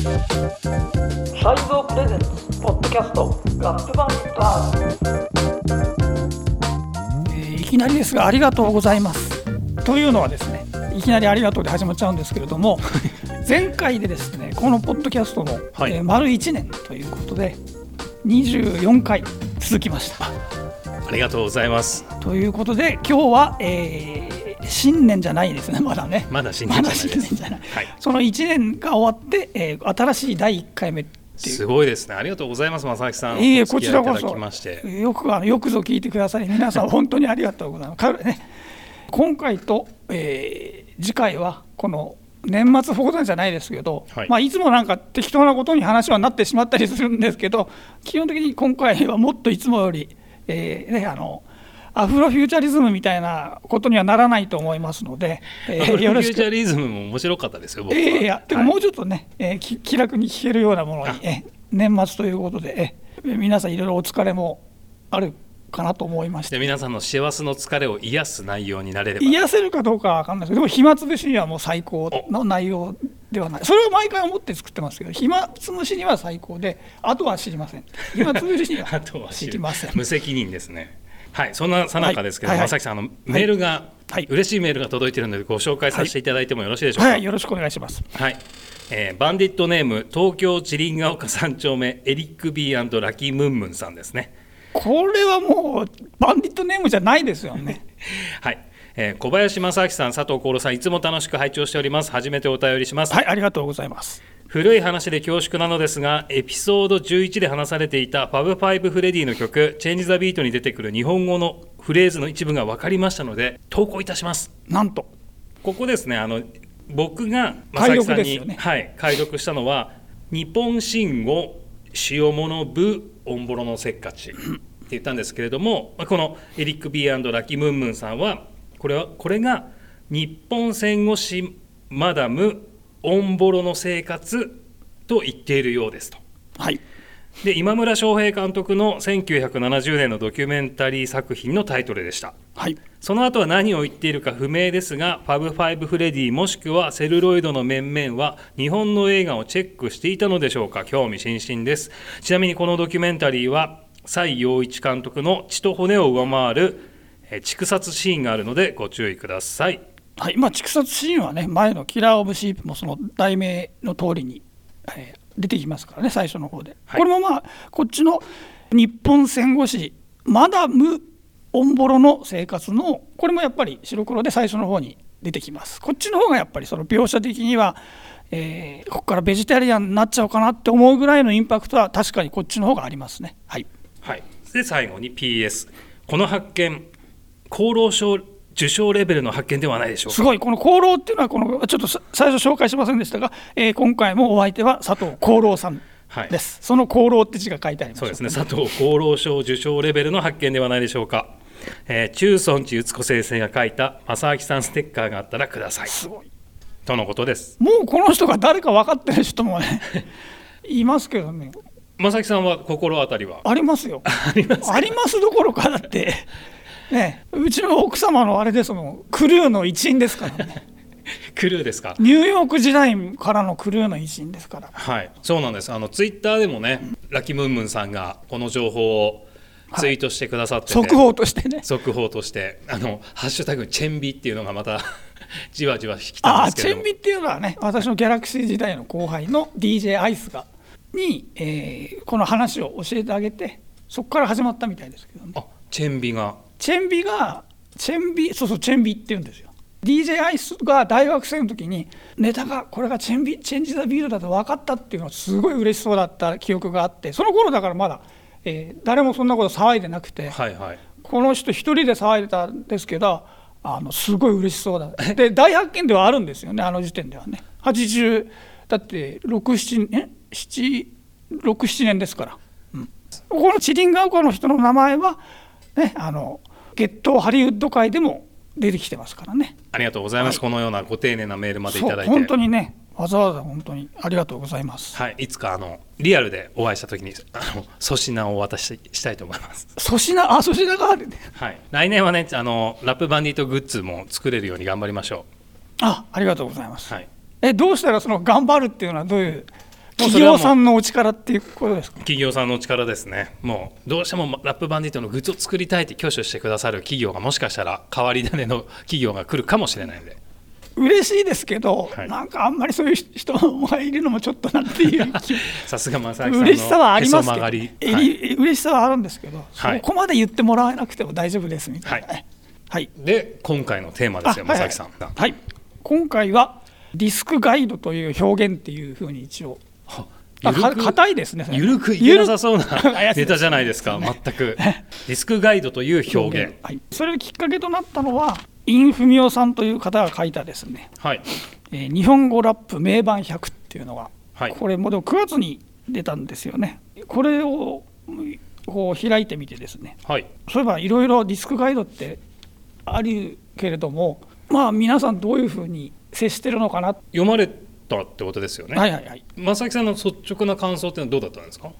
サイゾープレゼンツポッドキャストラップバンドアーえーいきなりですがありがとうございます。というのはですねいきなりありがとうで始まっちゃうんですけれども 前回でですねこのポッドキャストの、はい。えー丸1年ということで24回続きました。ありがとうございます。ということで今日は、えー新年じゃないですねまだね。まだ新年じゃないい、はい。その1年が終わって、えー新しい第1回目っていう。すごいですね。ありがとうございます、正木さん。いいえこちらこそ。きまして。よくあのよくぞ聞いてくださり皆さん本当にありがとうございます。かね、今回と、えー次回はこの年末放談じゃないですけど、はいい。まあ、いつもなんか適当なことに話はなってしまったりするんですけど基本的に今回はもっといつもより、えーね、あのアフロフューチャリズムみたいなことにはならないと思いますので、えーアフロフューチャリズムも面白かったですよ、僕は。ええいや、でもはいもうちょっとね、えーき気楽に聞けるようなものに、え年末ということで、え皆さんいろいろお疲れもあるかなと思いまして、で皆さんの幸せの疲れを癒す内容になれれば。癒せるかどうかは分かんないですけど、でも暇つぶしにはもう最高の内容ではない、それを毎回思って作ってますけど、暇つぶしには最高で、あとは知りません。暇つぶしには あとは知りません。無責任ですね。はい、そんなさなかですけど、はいはいはい正木さん、あのメールが、はい嬉しいメールが届いているので、ご紹介させていただいてもよろしいでしょうか？はい、よろしくお願いします。はい、えーバンディットネーム東京チリンガ丘三丁目エリック・ビーラキームンムンさんですね。これはもう、バンディットネームじゃないですよね。はい、えー小林正明さん、佐藤幸郎さん、いつも楽しく拝聴しております。初めてお便りします。はい、ありがとうございます。古い話で恐縮なのですが、エピソード11で話されていたファブファイブフレディの曲、チェンジ・ザ・ビートに出てくる日本語のフレーズの一部が分かりましたので、投稿いたします。なんと、ここですね、あの僕が解正木さんに、ねはい、解読したのは、日本神語塩物部オンボロのせっかちって言ったんですけれども、まあこのエリック・ビーラキムンムンさんは、これはこれが日本戦後史マダムオンボロの生活と言っているようですと。はい、で今村昌平監督の1970年のドキュメンタリー作品のタイトルでした。はい、その後は何を言っているか不明ですが、ファブファイブフレディもしくはセルロイドの面々は日本の映画をチェックしていたのでしょうか、興味津々です。ちなみにこのドキュメンタリーは、崔洋一監督の血と骨を上回るえー畜殺シーンがあるのでご注意ください。はいまあ、畜殺シーンはね、前のキラー・オブ・シープもその題名の通りに、えー出てきますからね、最初の方で。はいこれもまあ、こっちの日本戦後史、マダム・オンボロの生活の、これもやっぱり白黒で最初の方に出てきます。こっちの方がやっぱりその描写的には、えーここからベジタリアンになっちゃうかなって思うぐらいのインパクトは確かにこっちの方がありますね。はい、はい、で最後に PS、この発見、厚労省受賞レベルの発見ではないでしょうか。すごい、この功労っていうのはこの、ちょっとさ最初紹介しませんでしたが、えー今回もお相手は佐藤功労さんはいです。その功労って字が書いてあります。そうですね、佐藤厚労省受賞レベルの発見ではないでしょうか。えー中尊寺悦子先生が書いた正明さんステッカーがあったらください。すごい。とのことです。もうこの人が誰か分かってる人もね、いますけどね、正明さんは心当たりは？ありますよ。ありますありますどころか、だって、ね、うちの奥様のあれですもん、クルーの一員ですからね。クルーですか？ニューヨーク時代からのクルーの一員ですから。はい、そうなんです。あのツイッターでもね、ラキムンムンさんがこの情報をツイートしてくださってて、速報としてね。速報として、あのハッシュタグチェンビっていうのがまた じわじわきたんああですけれども。チェンビっていうのはね私のギャラクシー時代の後輩の DJ アイスがに、えーこの話を教えてあげてそこから始まったみたいですけどねあ、チェンビが。チェンビがチェンビそうそうチェンビって言うんですよ。DJ アイスが大学生の時にネタがこれがチェンビチェンジ・ザ・ビートだと分かったっていうのはすごい嬉しそうだった記憶があってその頃だからまだ、えー誰もそんなこと騒いでなくて、はいはい。この人一人で騒いでたんですけどあのすごい嬉しそうだで大発見ではあるんですよねあの時点ではね。80だって67年67年ですから、うん。このチリンガオカの人の名前はねあのゲットハリウッド界でも出てきてますからね。ありがとうございます。このようなご丁寧なメールまでいただいて。本当にねわざわざ本当にありがとうございます。はい、いつかあのリアルでお会いしたときにあの粗品をお渡ししたいと思います。粗品？あ粗品があるね。はい、来年はねあのラップバンディットグッズも作れるように頑張りましょあありがとうございます。う。はい、えどうしたらその頑張るっていうのはどういう企業さんのお力っていうことですか？企業さんのお力ですね。もうどうしてもラップバンディットのグッズを作りたいって挙手してくださる企業がもしかしたら変わり種の企業が来るかもしれないので。嬉しいですけど、はい。なんかあんまりそういう人がいるのもちょっとなっていう さすが正明さんの嬉しさはありますけど、はい。嬉しさはあるんですけど、はい。そこまで言ってもらえなくても大丈夫ですみたいな。ね。はい、で今回のテーマですよ正明さん、はい、今回はディスクガイドという表現っていうふうに一応硬いですねゆるくいけなさそうな ネタじゃないですか全く。ディスクガイドという表現。はい、それがきっかけとなったのはインフミオさんという方が書いたですね、はい。えー日本語ラップ名盤100っていうのが、はい。これもでも9月に出たんですよね。これをうんこう開いてみてですね。はい。そういえばいろいろディスクガイドってあるけれどもまあ皆さんどういうふうに接してるのかな、読まれたってことですよね、はいはいはい。正明さんの率直な感想ってのはどうだったんですか？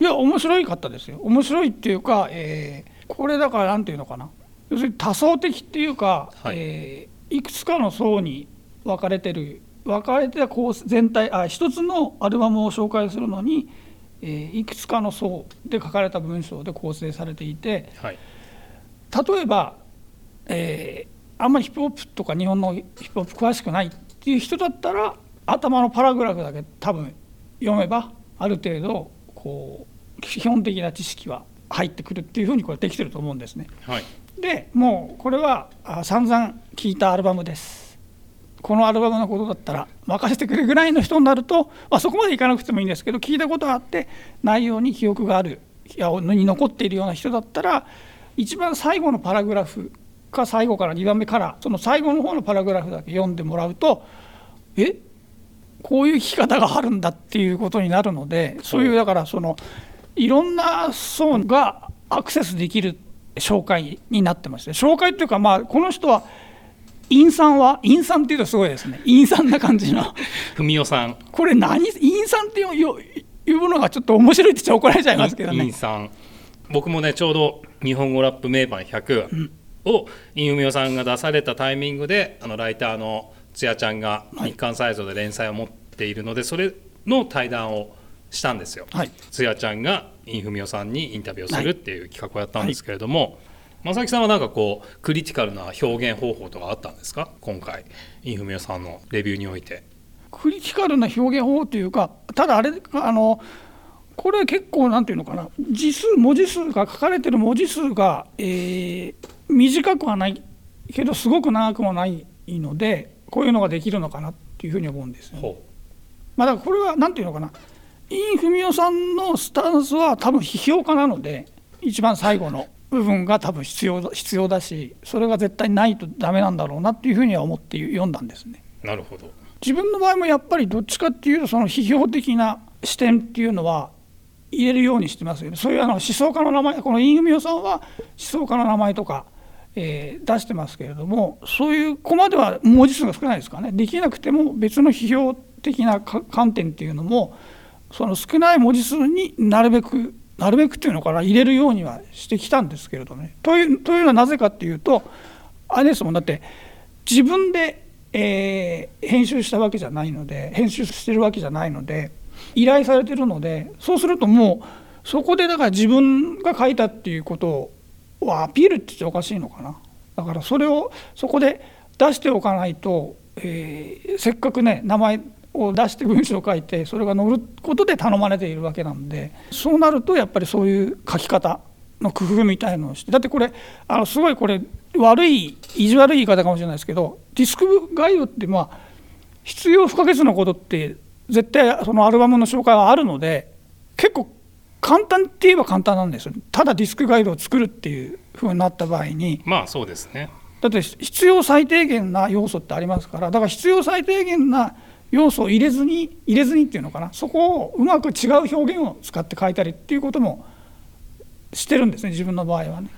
いや面白いかったですよ。面白いっていうか、えーこれだからなんていうのかな。要するに多層的っていうか、はい。いえーいくつかの層に分かれてる分かれてたこう全体あ一つのアルバムを紹介するのに、えーいくつかの層で書かれた文章で構成されていてはい。例えば、えーあんまりヒップホップとか日本のヒップホップ詳しくないっていう人だったら頭のパラグラフだけ多分読めばある程度こう基本的な知識は入ってくるっていうふうにこれできてると思うんですね。はいでもうこれはあ散々聞いたアルバムです。このアルバムのことだったら任せてくれぐらいの人になると、まあ、そこまでいかなくてもいいんですけど聞いたことがあって内容に記憶があるいやに残っているような人だったら一番最後のパラグラフか最後から2番目からその最後の方のパラグラフだけ読んでもらうとえ？こういう聞き方があるんだっていうことになるのでそういうだからそのいろんな層がアクセスできる紹介になってまして紹介っていうかまあこの人は陰酸は陰酸っていうとすごいですね。陰酸な感じの。文雄さん。これ何？陰酸っていういうものがちょっと面白いって言っちゃ怒られちゃいますけどね。インさん僕もねちょうど日本語ラップ名盤100をインフミオさんが出されたタイミングであのライターのつやちゃんがはい。日刊サイズで連載を持っているのでそれの対談をしたんですよ。はい。つやちゃんがインフミオさんにインタビューをするっていう企画をやったんですけれども、正木さんはなんかこうクリティカルな表現方法とかあったんですか？今回インフミオさんのレビューにおいて。クリティカルな表現法というかただあれあのこれ結構なんていうのかな。字数文字数が書かれてる文字数が、えー短くはないけどすごく長くもないのでこういうのができるのかなっていうふうに思うんですよね、ほまあ、だからこれはなんていうのかなインフミオさんのスタンスは多分批評家なので一番最後の部分が多分必要だ必要だしそれが絶対ないとダメなんだろうなっていうふうには思って読んだんですね。うなるほど。自分の場合もやっぱりどっちかっていうとその批評的な視点っていうのは入れるようにしてますよねそういうあの思想家の名前このインフミオさんは思想家の名前とか、えー出してますけれどもそういうコマでは文字数が少ないですかねできなくても別の批評的な観点っていうのもその少ない文字数になるべくなるべくっていうのかな入れるようにはしてきたんですけれどね。というというのはなぜかっていうとあれですもんだって自分で、えー編集したわけじゃないので編集してるわけじゃないので依頼されてるのでそうするともうそこでだから自分が書いたっていうことをアピールって言っておかしいのかな。だからそれをそこで出しておかないと、えーせっかくね名前を出して文章を書いてそれが載ることで頼まれているわけなんでそうなるとやっぱりそういう書き方の工夫みたいのをしてだってこれあのすごいこれ悪い意地悪い言い方かもしれないですけどディスクガイドってまあ必要不可欠なことって絶対そのアルバムの紹介はあるので結構簡単って言えば簡単なんですよただディスクガイドを作るっていうふうになった場合にまあそうですね。だって必要最低限な要素ってありますからだから必要最低限な要素を入れずに入れずにっていうのかなそこをうまく違う表現を使って書いたりっていうこともしてるんですね自分の場合はね。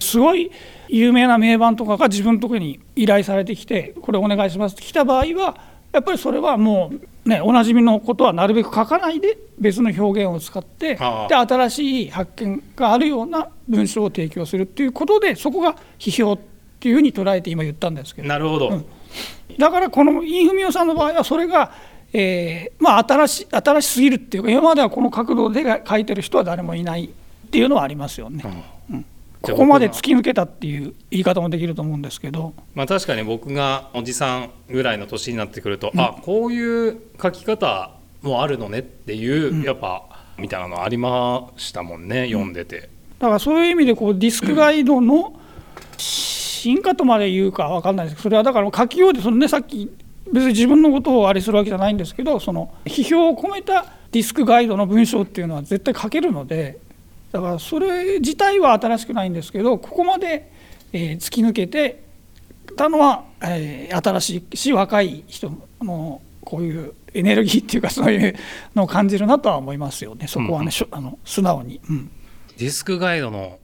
すごい有名な名盤とかが自分のところに依頼されてきてこれお願いしますって来た場合はやっぱりそれはもうねおなじみのことはなるべく書かないで別の表現を使ってで新しい発見があるような文章を提供するっていうことでそこが批評っていうふうに捉えて今言ったんですけどなるほど。だからこのインフミオさんの場合はそれが、えーまあ、新し新しすぎるっていうか今まではこの角度で書いてる人は誰もいないっていうのはありますよね。うんここまで突き抜けたっていう言い方もできると思うんですけど、まあ、確かに僕がおじさんぐらいの年になってくると、うん、あこういう書き方もあるのねっていう、うん、やっぱみたいなのありましたもんね、読んでて。だからそういう意味でこうディスクガイドの進化とまで言うか分かんないです。けどそれはだから書きようでその、ね、さっき別に自分のことをあれするわけじゃないんですけどその批評を込めたディスクガイドの文章っていうのは絶対書けるのでだからそれ自体は新しくないんですけどここまで、えー、突き抜けてたのは、えー、新しいし若い人のこういうエネルギーっていうかそういうのを感じるなとは思いますよね。そこはね、うん、あの素直に、うん、ディスクガイドの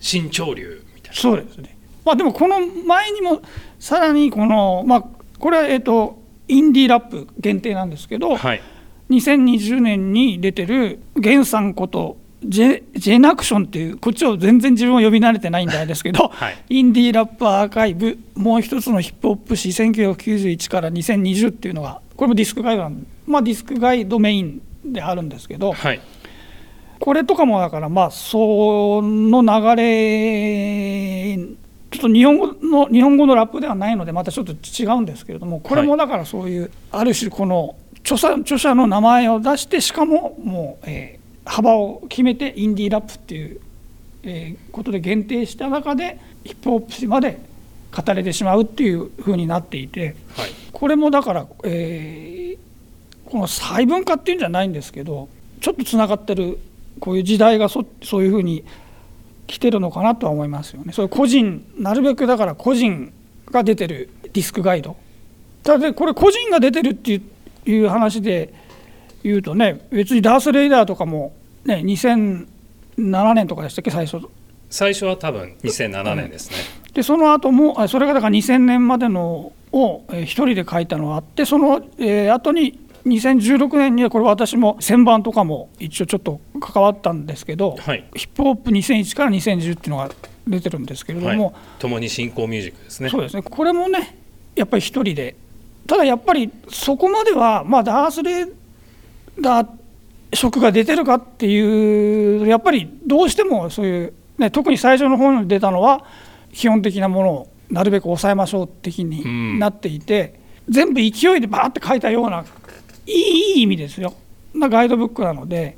新潮流みたいな。そうですね。まあでもこの前にもさらにこのまあこれはえっ、とインディーラップ限定なんですけど、はい、2020年に出てる源さんことジェジェナクションっていうこっちを全然自分は呼び慣れてないんですけど、はい、インディーラップアーカイブもう一つのヒップホップ史1991から2020っていうのがこれもディスクガイドなんまあディスクガイドメインであるんですけど、はい、これとかもだからまあその流れちょっと日本語の日本語のラップではないのでまたちょっと違うんですけれどもこれもだからそういう、ある種この著者著者の名前を出してしかももう、えー幅を決めてインディーラップっていう、えー、ことで限定した中でヒップホップ史まで語れてしまうっていうふうになっていて、はい、これもだから、えー、この細分化っていうんじゃないんですけどちょっとつながってるこういう時代がそそういうふうに来てるのかなとは思いますよね。それ個人なるべくだから個人が出てるディスクガイドただこれ個人が出てるっていう話で言うとね別にダース・レイダーとかもね2007年とかでしたっけ最初。最初は多分2007年ですね、でその後もそれがだから2000年までのを一人で書いたのがあってその、えー、後に2016年にはこれ私も旋盤とかも一応ちょっと関わったんですけど、はい、ヒップホップ2001から2010っていうのが出てるんですけれども、はい、共に進行ミュージックですね。そうですね。これもねやっぱり一人で。ただやっぱりそこまではまあダース・レーダー色が出てるかっていうやっぱりどうしてもそういう、ね、特に最初の方に出たのは基本的なものをなるべく抑えましょう的になっていて、うん、全部勢いでバーって書いたようないい意味ですよ。なガイドブックなので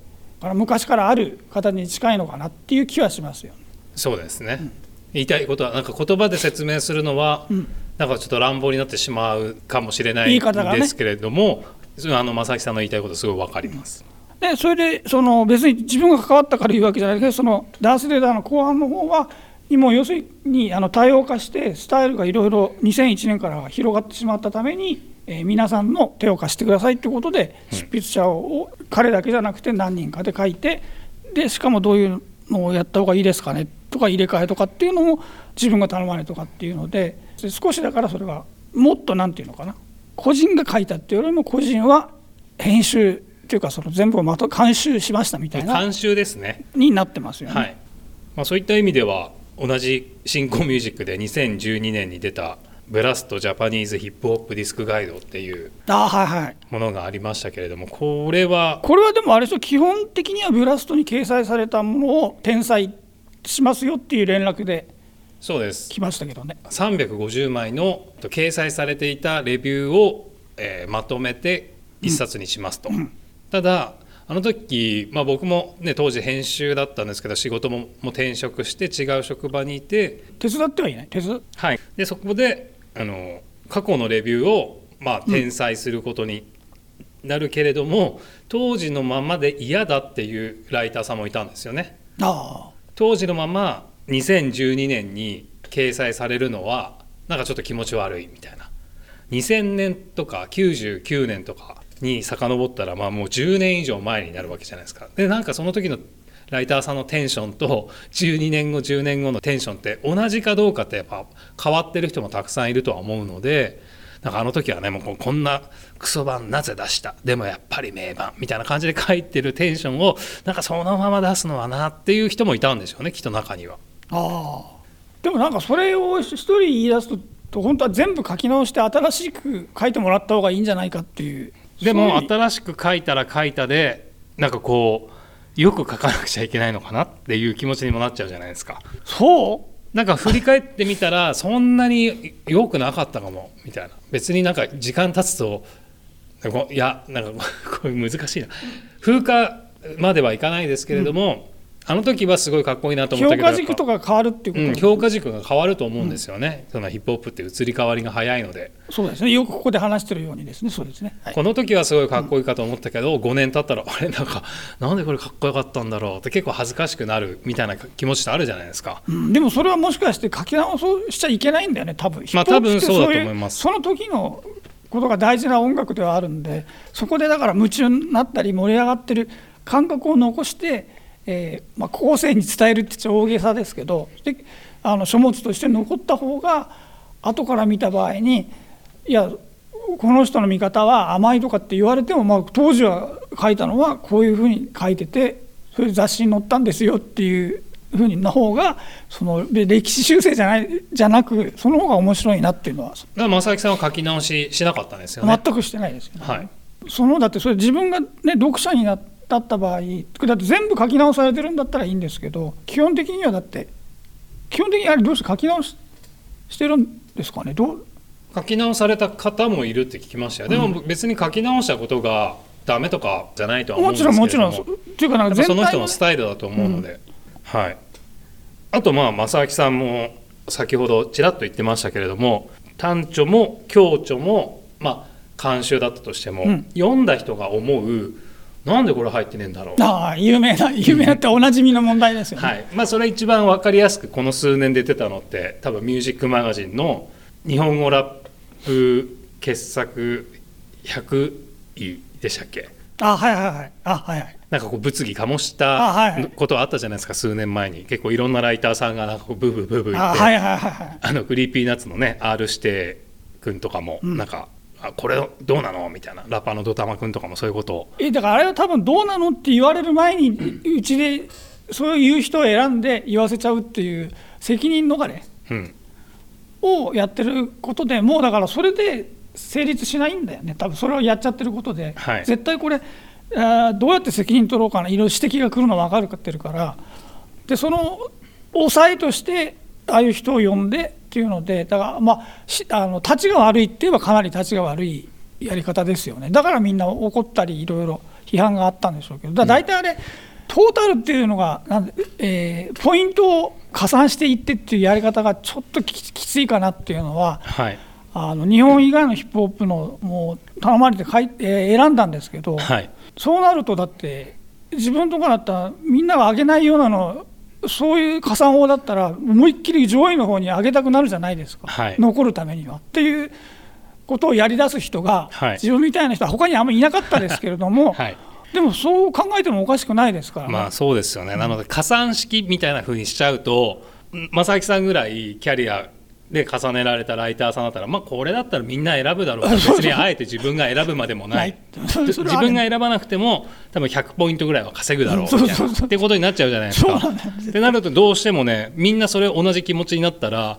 昔からある形に近いのかなっていう気はしますよ、ね、そうですね、うん、言いたいことはなんか言葉で説明するのは、うん、なんかちょっと乱暴になってしまうかもしれないんですけれども、ね、あの正木さんの言いたいことすごい分かります。でそれでその別に自分が関わったから言うわけじゃないけどそのダース・レーダーの後半の方はもう要するにあの多様化してスタイルがいろいろ2001年から広がってしまったために、えー、皆さんの手を貸してくださいということで執筆者を彼だけじゃなくて何人かで書いてでしかもどういうのをやった方がいいですかねとか入れ替えとかっていうのを自分が頼まれとかっていうので少しだからそれはもっと何て言うのかな個人が書いたっていうよりも個人は編集っていうかその全部をまと監修しましたみたいな監修ですね。になってますよね、はい。まあ、そういった意味では同じ新興ミュージックで2012年に出たブラスト・ジャパニーズ・ヒップホップ・ディスク・ガイドっていうものがありましたけれどもこれはこれはでもあれですよ基本的にはブラストに掲載されたものを転載しますよっていう連絡でそうです。来ましたけどね。350枚の掲載されていたレビューを、えー、まとめて一冊にしますと、うん。うん。ただあの時、まあ、僕も、ね、当時編集だったんですけど仕事ももう転職して違う職場にいて手伝ってはいない？手伝？はい、でそこであの過去のレビューを、まあ、転載することになるけれども、うん、当時のままで嫌だっていうライターさんもいたんですよね。当時のまま2012年に掲載されるのはなんかちょっと気持ち悪いみたいな2000年とか99年とかに遡ったらまあもう10年以上前になるわけじゃないですか。でなんかその時のライターさんのテンションと12年後10年後のテンションって同じかどうかってやっぱ変わってる人もたくさんいるとは思うのでなんかあの時はねもうこんなクソ版なぜ出した？でもやっぱり名盤みたいな感じで書いてるテンションをなんかそのまま出すのはなっていう人もいたんでしょうねきっと中には。あでもなんかそれを一人言い出すと本当は全部書き直して新しく書いてもらった方がいいんじゃないかっていう。でも新しく書いたら書いたでなんかこうよく書かなくちゃいけないのかなっていう気持ちにもなっちゃうじゃないですか。そう？なんか振り返ってみたらそんなに良くなかったかもみたいな。別になんか時間経つといやなんかこれ難しいな。風化まではいかないですけれども、あの時はすごいかっこいいなと思っ評たけど価軸とか変わるっていうこと、うん、評価軸が変わると思うんですよね、そのヒップホップって移り変わりが早いので、そうですね。よくここで話してるようにですね。そうですね、はいこの時はすごいかっこいいかと思ったけど、5年経ったらあれなんかなんでこれかっこよかったんだろうって結構恥ずかしくなるみたいな気持ちってあるじゃないですか。うん。でもそれはもしかして書き直そうしちゃいけないんだよね。多分。まあヒップホップって多分そうだとい思います。その時のことが大事な音楽ではあるんでそこでだから夢中になったり盛り上がってる感覚を残して、えーまあ、後世に伝えるって言っちゃ大げさですけどであの書物として残った方が後から見た場合にいやこの人の見方は甘いとかって言われても、まあ、当時は書いたのはこういうふうに書いててそういう雑誌に載ったんですよっていうふうにな方がそので歴史修正じゃないじゃなくその方が面白いなっていうのはだから正木さんは書き直ししなかったんですよね。全くしてないですよね。はいそのだってそれ自分が、ね、読者になったった場合だって全部書き直されてるんだったらいいんですけど基本的にはだって基本的にあれどうして書き直ししてるんですかね？どう？書き直された方もいるって聞きましたよ。でも別に書き直したことがダメとかじゃないとは思うんもですけれども。ちろんもちろん。そっていうかなんやっぱその人のスタイルだと思うので、はい、あとまあ正明さんも先ほどちらっと言ってましたけれども短調も強調もまあ監修だったとしても、うん。読んだ人が思うなんでこれ入ってねえんだろう、ああ有名な有名なっておなじみの問題ですよね。はい。まあ、それ一番分かりやすくこの数年で出たのって多分ミュージックマガジンの日本語ラップ傑作100位でしたっけ？あはいはいはい。あはいはい。なんかこう物議醸したことはあったじゃないですか、数年前に。結構いろんなライターさんがなんかこうブーブーブーブー言って。あ,、あはいはいはいはい。のクリーピーナッツのね R 指定君とかもなんか、あこれどうなの？みたいな。ラッパーの DOTAMA 君とかもそういうことを。えだからあれは多分どうなのって言われる前にうちでそういう人を選んで言わせちゃうっていう責任逃れうん。をやってることでもうだからそれで成立しないんだよね。多分それをやっちゃってることで、はい。絶対これあーどうやって責任取ろうかな。いろいろ指摘が来るの分かるかってるから。でその抑えとしてああいう人を呼んでっていうのでだからまあしあの立ちが悪いって言えばかなり立ちが悪いやり方ですよね。だからみんな怒ったりいろいろ批判があったんでしょうけどだ大体あれ、トータルっていうのがなんで、えーポイントを加算していってっていうやり方がちょっとききついかなっていうのははい。あの日本以外のヒップホップのもう頼まれて書い、えー選んだんですけど、はい。そうなるとだって自分のとこだったらみんなが上げないようなのそういう加算法だったら思いっきり上位の方に上げたくなるじゃないですか、はい。残るためには。っていうことをやり出す人が、はい。自分みたいな人は他にあんまりいなかったですけれども、はい。でもそう考えてもおかしくないですから。ね、まあそうですよね、なので加算式みたいな風にしちゃうと正明さんぐらいキャリアで重ねられたライターさんだったら、まあ、これだったらみんな選ぶだろう。別にあえて自分が選ぶまでもない。自分が選ばなくても多分100ポイントぐらいは稼ぐだろうみたいな。ってことになっちゃうじゃないですか。ってなるとどうしてもねみんなそれ同じ気持ちになったら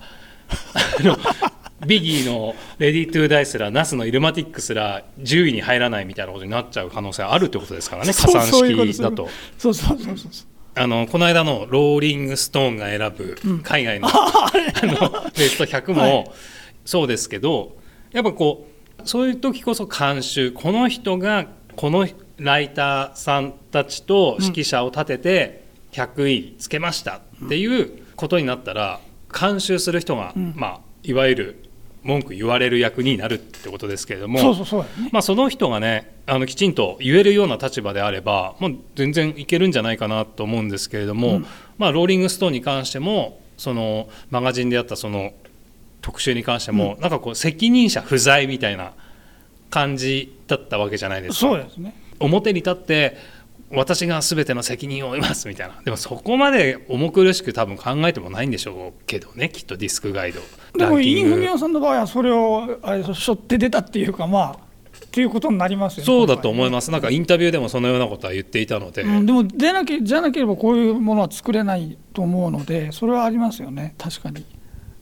ビギーの「レディー・トゥ・ダイ」すらナスの「イルマティック」すら10位に入らないみたいなことになっちゃう可能性あるってことですからね。加算式だと。そうそうそうそうあのこの間のローリング・ストーンが選ぶ海外の, あのベスト100も、はい。そうですけどやっぱこうそういう時こそ監修この人がこのライターさんたちと指揮者を立てて100位つけましたっていうことになったら監修する人が、まあ、いわゆる文句言われる役になるってことですけれども。そうそうそうだよねまあ、その人がねあのきちんと言えるような立場であれば、まあ、全然いけるんじゃないかなと思うんですけれども、まあ、ローリング・ストーンに関してもそのマガジンであったその特集に関しても、なんかこう責任者不在みたいな感じだったわけじゃないですか。そうですね表に立って私が全ての責任を負いますみたいな。でもそこまで重苦しく多分考えてもないんでしょうけどねきっとディスクガイドでもインフミヤさんの場合はそれをあれ背負って出たっていうかまあっていうことになりますよねそうだと思いまます。なんかインタビューでもそのようなことは言っていたので、うん、でも出なきゃじゃなければこういうものは作れないと思うのでそれはありますよね。確かに。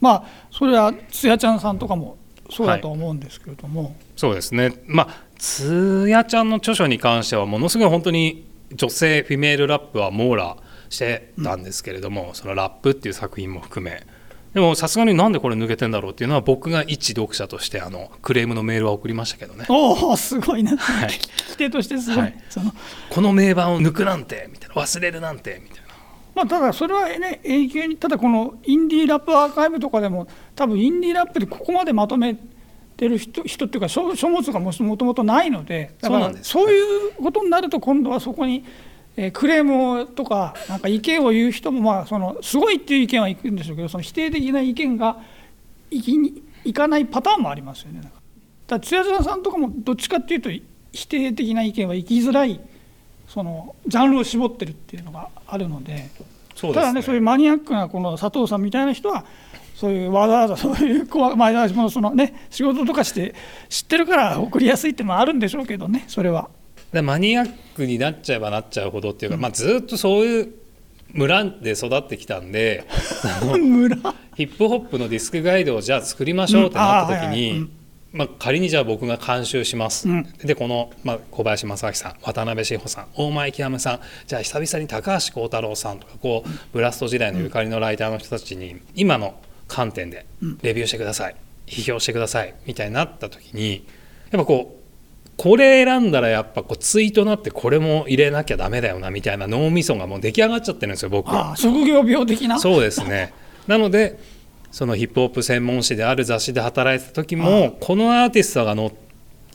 まあそれはつやちゃんさんとかもそうだと思うんですけれども、そうですね。まあつやちゃんの著書に関してはものすごい本当に女性フィメールラップは網羅してたんですけれども、そのラップっていう作品も含め。でもさすがになんでこれ抜けてんだろうっていうのは僕が一読者としてあのクレームのメールは送りましたけどね。おおすごいな、はい。規定としてすごい、はい。その。この名盤を抜くなんてみたいな。忘れるなんてみたいな。まあ、ただそれはね永久にただこのインディーラップアーカイブとかでも多分インディーラップでここまでまとめてる人人っていうか書書物がももともとないのでだからそういうことになると今度はそこに、えークレームとかなんか意見を言う人もまあそのすごいっていう意見は行くんでしょうけどその否定的な意見がいきにいかないパターンもありますよね。だから津屋さんとかもどっちかっていうと否定的な意見は行きづらいそのジャンルを絞ってるっていうのがあるので。そうただねそういうマニアックなこの佐藤さんみたいな人はそういうわざわざそういうこうまあ私もそのね仕事とかして知ってるから送りやすいってのもあるんでしょうけどねそれは。でマニアックになっちゃえばなっちゃうほどっていうか、まあ、ずっとそういう村で育ってきたんで ヒップホップのディスクガイドをじゃあ作りましょうってなった時にうん。まあ仮にじゃあ僕が監修します、うん。でこの、まあ、小林正明さん渡辺志保さん大前極さんじゃあ久々に高橋幸太郎さんとかこうブラスト時代のゆかりのライターの人たちに今の観点でレビューしてください。批評してくださいみたいになった時にやっぱこうこれ選んだらやっぱこうツイートなってこれも入れなきゃダメだよなみたいな脳みそがもう出来上がっちゃってるんですよ僕は。ああ職業病的な？そうですね。なのでそのヒップホップ専門誌である雑誌で働いてた時もこのアーティストがの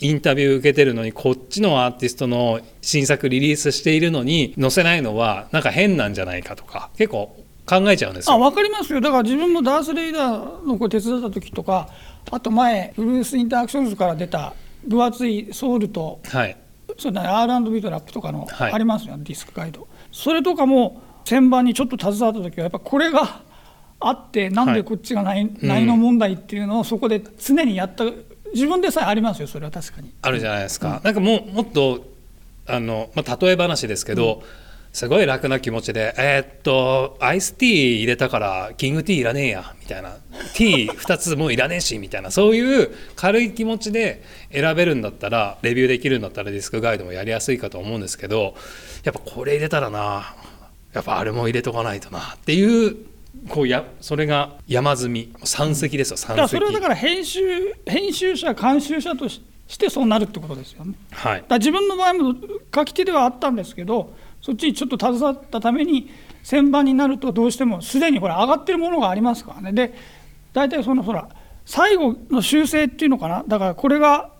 インタビュー受けてるのにこっちのアーティストの新作リリースしているのに載せないのはなんか変なんじゃないかとか結構考えちゃうんですよ。あ分かりますよ。だから自分もダース・レイダーのこう手伝った時とかあと前ブルース・インタラクションズから出た分厚いソウルとはい。そうだね R&B とラップとかのはい。ありますよね、ディスクガイド。それとかも旋盤にちょっと携わった時はやっぱこれが あってなんでこっちがない,、ないの問題っていうのをそこで常にやった自分でさえありますよそれは確かに。あるじゃないですか、なんかもうもっとあの、まあ、例え話ですけど、すごい楽な気持ちで「えーっとアイスティー入れたからキングティーいらねえや」みたいな「ティー2つもういらねえし」みたいな。そういう軽い気持ちで選べるんだったらレビューできるんだったらディスクガイドもやりやすいかと思うんですけどやっぱこれ入れたらなやっぱあれも入れとかないとなっていうこうやそれが山積み山積ですよ山積それはだから編集編集者監修者とししてそうなるってことですよね。はい。だ自分の場合も書き手ではあったんですけどそっちにちょっと携わったために旋盤になるとどうしてもすでにほら上がってるものがありますからね。で大体そのほら最後の修正っていうのかな。だからこれが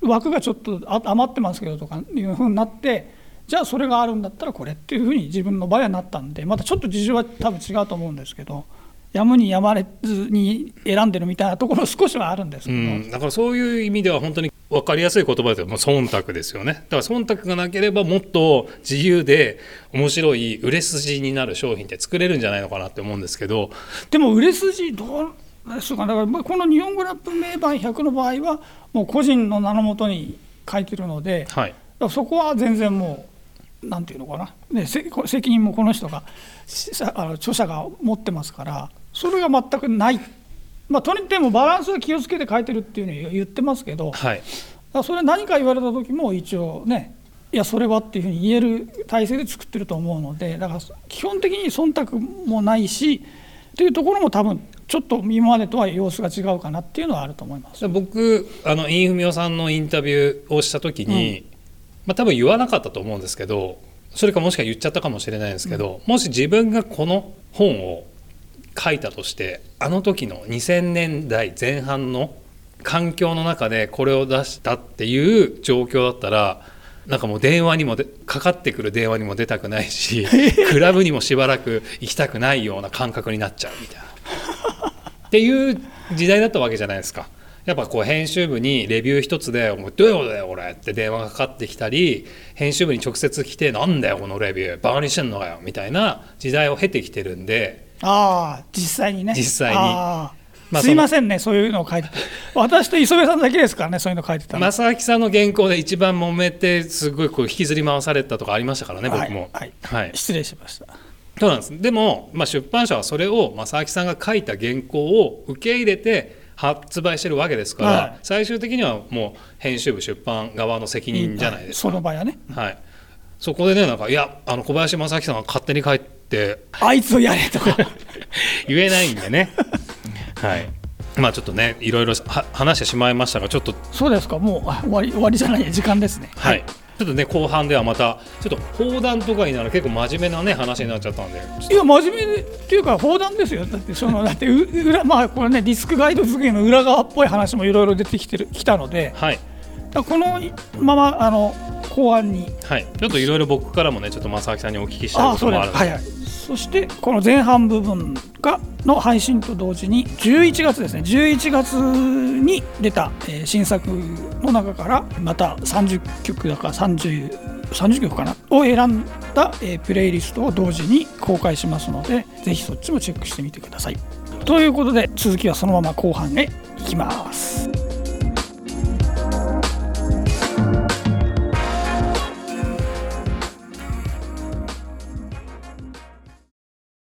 枠がちょっと余ってますけどとかいうふうになってじゃあそれがあるんだったらこれっていうふうに自分の場合はなったんでまたちょっと事情は多分違うと思うんですけど。やむにやまれずに選んでるみたいなところ少しはあるんですけど、うん、だからそういう意味では本当に分かりやすい言葉でもう忖度ですよね。だから忖度がなければもっと自由で面白い売れ筋になる商品って作れるんじゃないのかなって思うんですけど。でも売れ筋どうですかだからまあこの日本語ラップ名盤100の場合はもう個人の名のもとに書いてるのではい。らそこは全然もうなんていうのかな、ね、せこ責任もこの人があの著者が持ってますからそれが全くない、まあ、とにかくバランスは気をつけて書いてるっていうふうに言ってますけどはい。らそれ何か言われた時も一応ねいやそれはっていうふうに言える体制で作ってると思うのでだから基本的に忖度もないしっていうところも多分ちょっと今までとは様子が違うかなっていうのはあると思います。僕あのインフミオさんのインタビューをした時に、まあ、多分言わなかったと思うんですけどそれかもしくは言っちゃったかもしれないんですけど、もし自分がこの本を書いたとしてあの時の2000年代前半の環境の中でこれを出したっていう状況だったらなんかもう電話にもでかかってくる電話にも出たくないし クラブにもしばらく行きたくないような感覚になっちゃうみたいな。っていう時代だったわけじゃないですか。やっぱこう編集部にレビュー一つで「お前どういうことだよこれ」って電話がかかってきたり編集部に直接来て「なんだよこのレビューバカにしてんのかよ」みたいな時代を経てきてるんでああ実際にね。実際に。まあすいませんねそういうのを書いてて。私と磯部さんだけですからねそういうの書いてたの、正明さんの原稿で一番揉めてすごいこう引きずり回されたとかありましたからね僕も。はい。はい。失礼しました。そうなんです。でも、まあ、出版社はそれを正明さんが書いた原稿を受け入れて発売してるわけですから、はい。最終的にはもう編集部出版側の責任じゃないですか、その場合はね。はい、そこでねなんかいやあの小林正明さんが勝手に帰って。あいつをやれとか。言えないんでね。はい。まあちょっとねいろいろは話してしまいましたがちょっと。そうですか。もうあ終わり終わりじゃない。や時間ですね。はい、ちょっとね後半ではまたちょっと砲弾とかになる結構真面目なね話になっちゃったんで。いや真面目でっていうか砲弾ですよ。だってその だってう裏まあこれねディスクガイド付けの裏側っぽい話もいろいろ出てきてるきたので。はい。このままあの後半に。はい。ちょっといろいろ僕からもねちょっと正明さんにお聞きしたいあこともあるので。はいはいそしてこの前半部分がの配信と同時に11月ですね。11月に出た、え新作の中からまた30曲だから30 30曲かなを選んだ、えプレイリストを同時に公開しますのでぜひそっちもチェックしてみてください。ということで続きはそのまま後半へ行きます。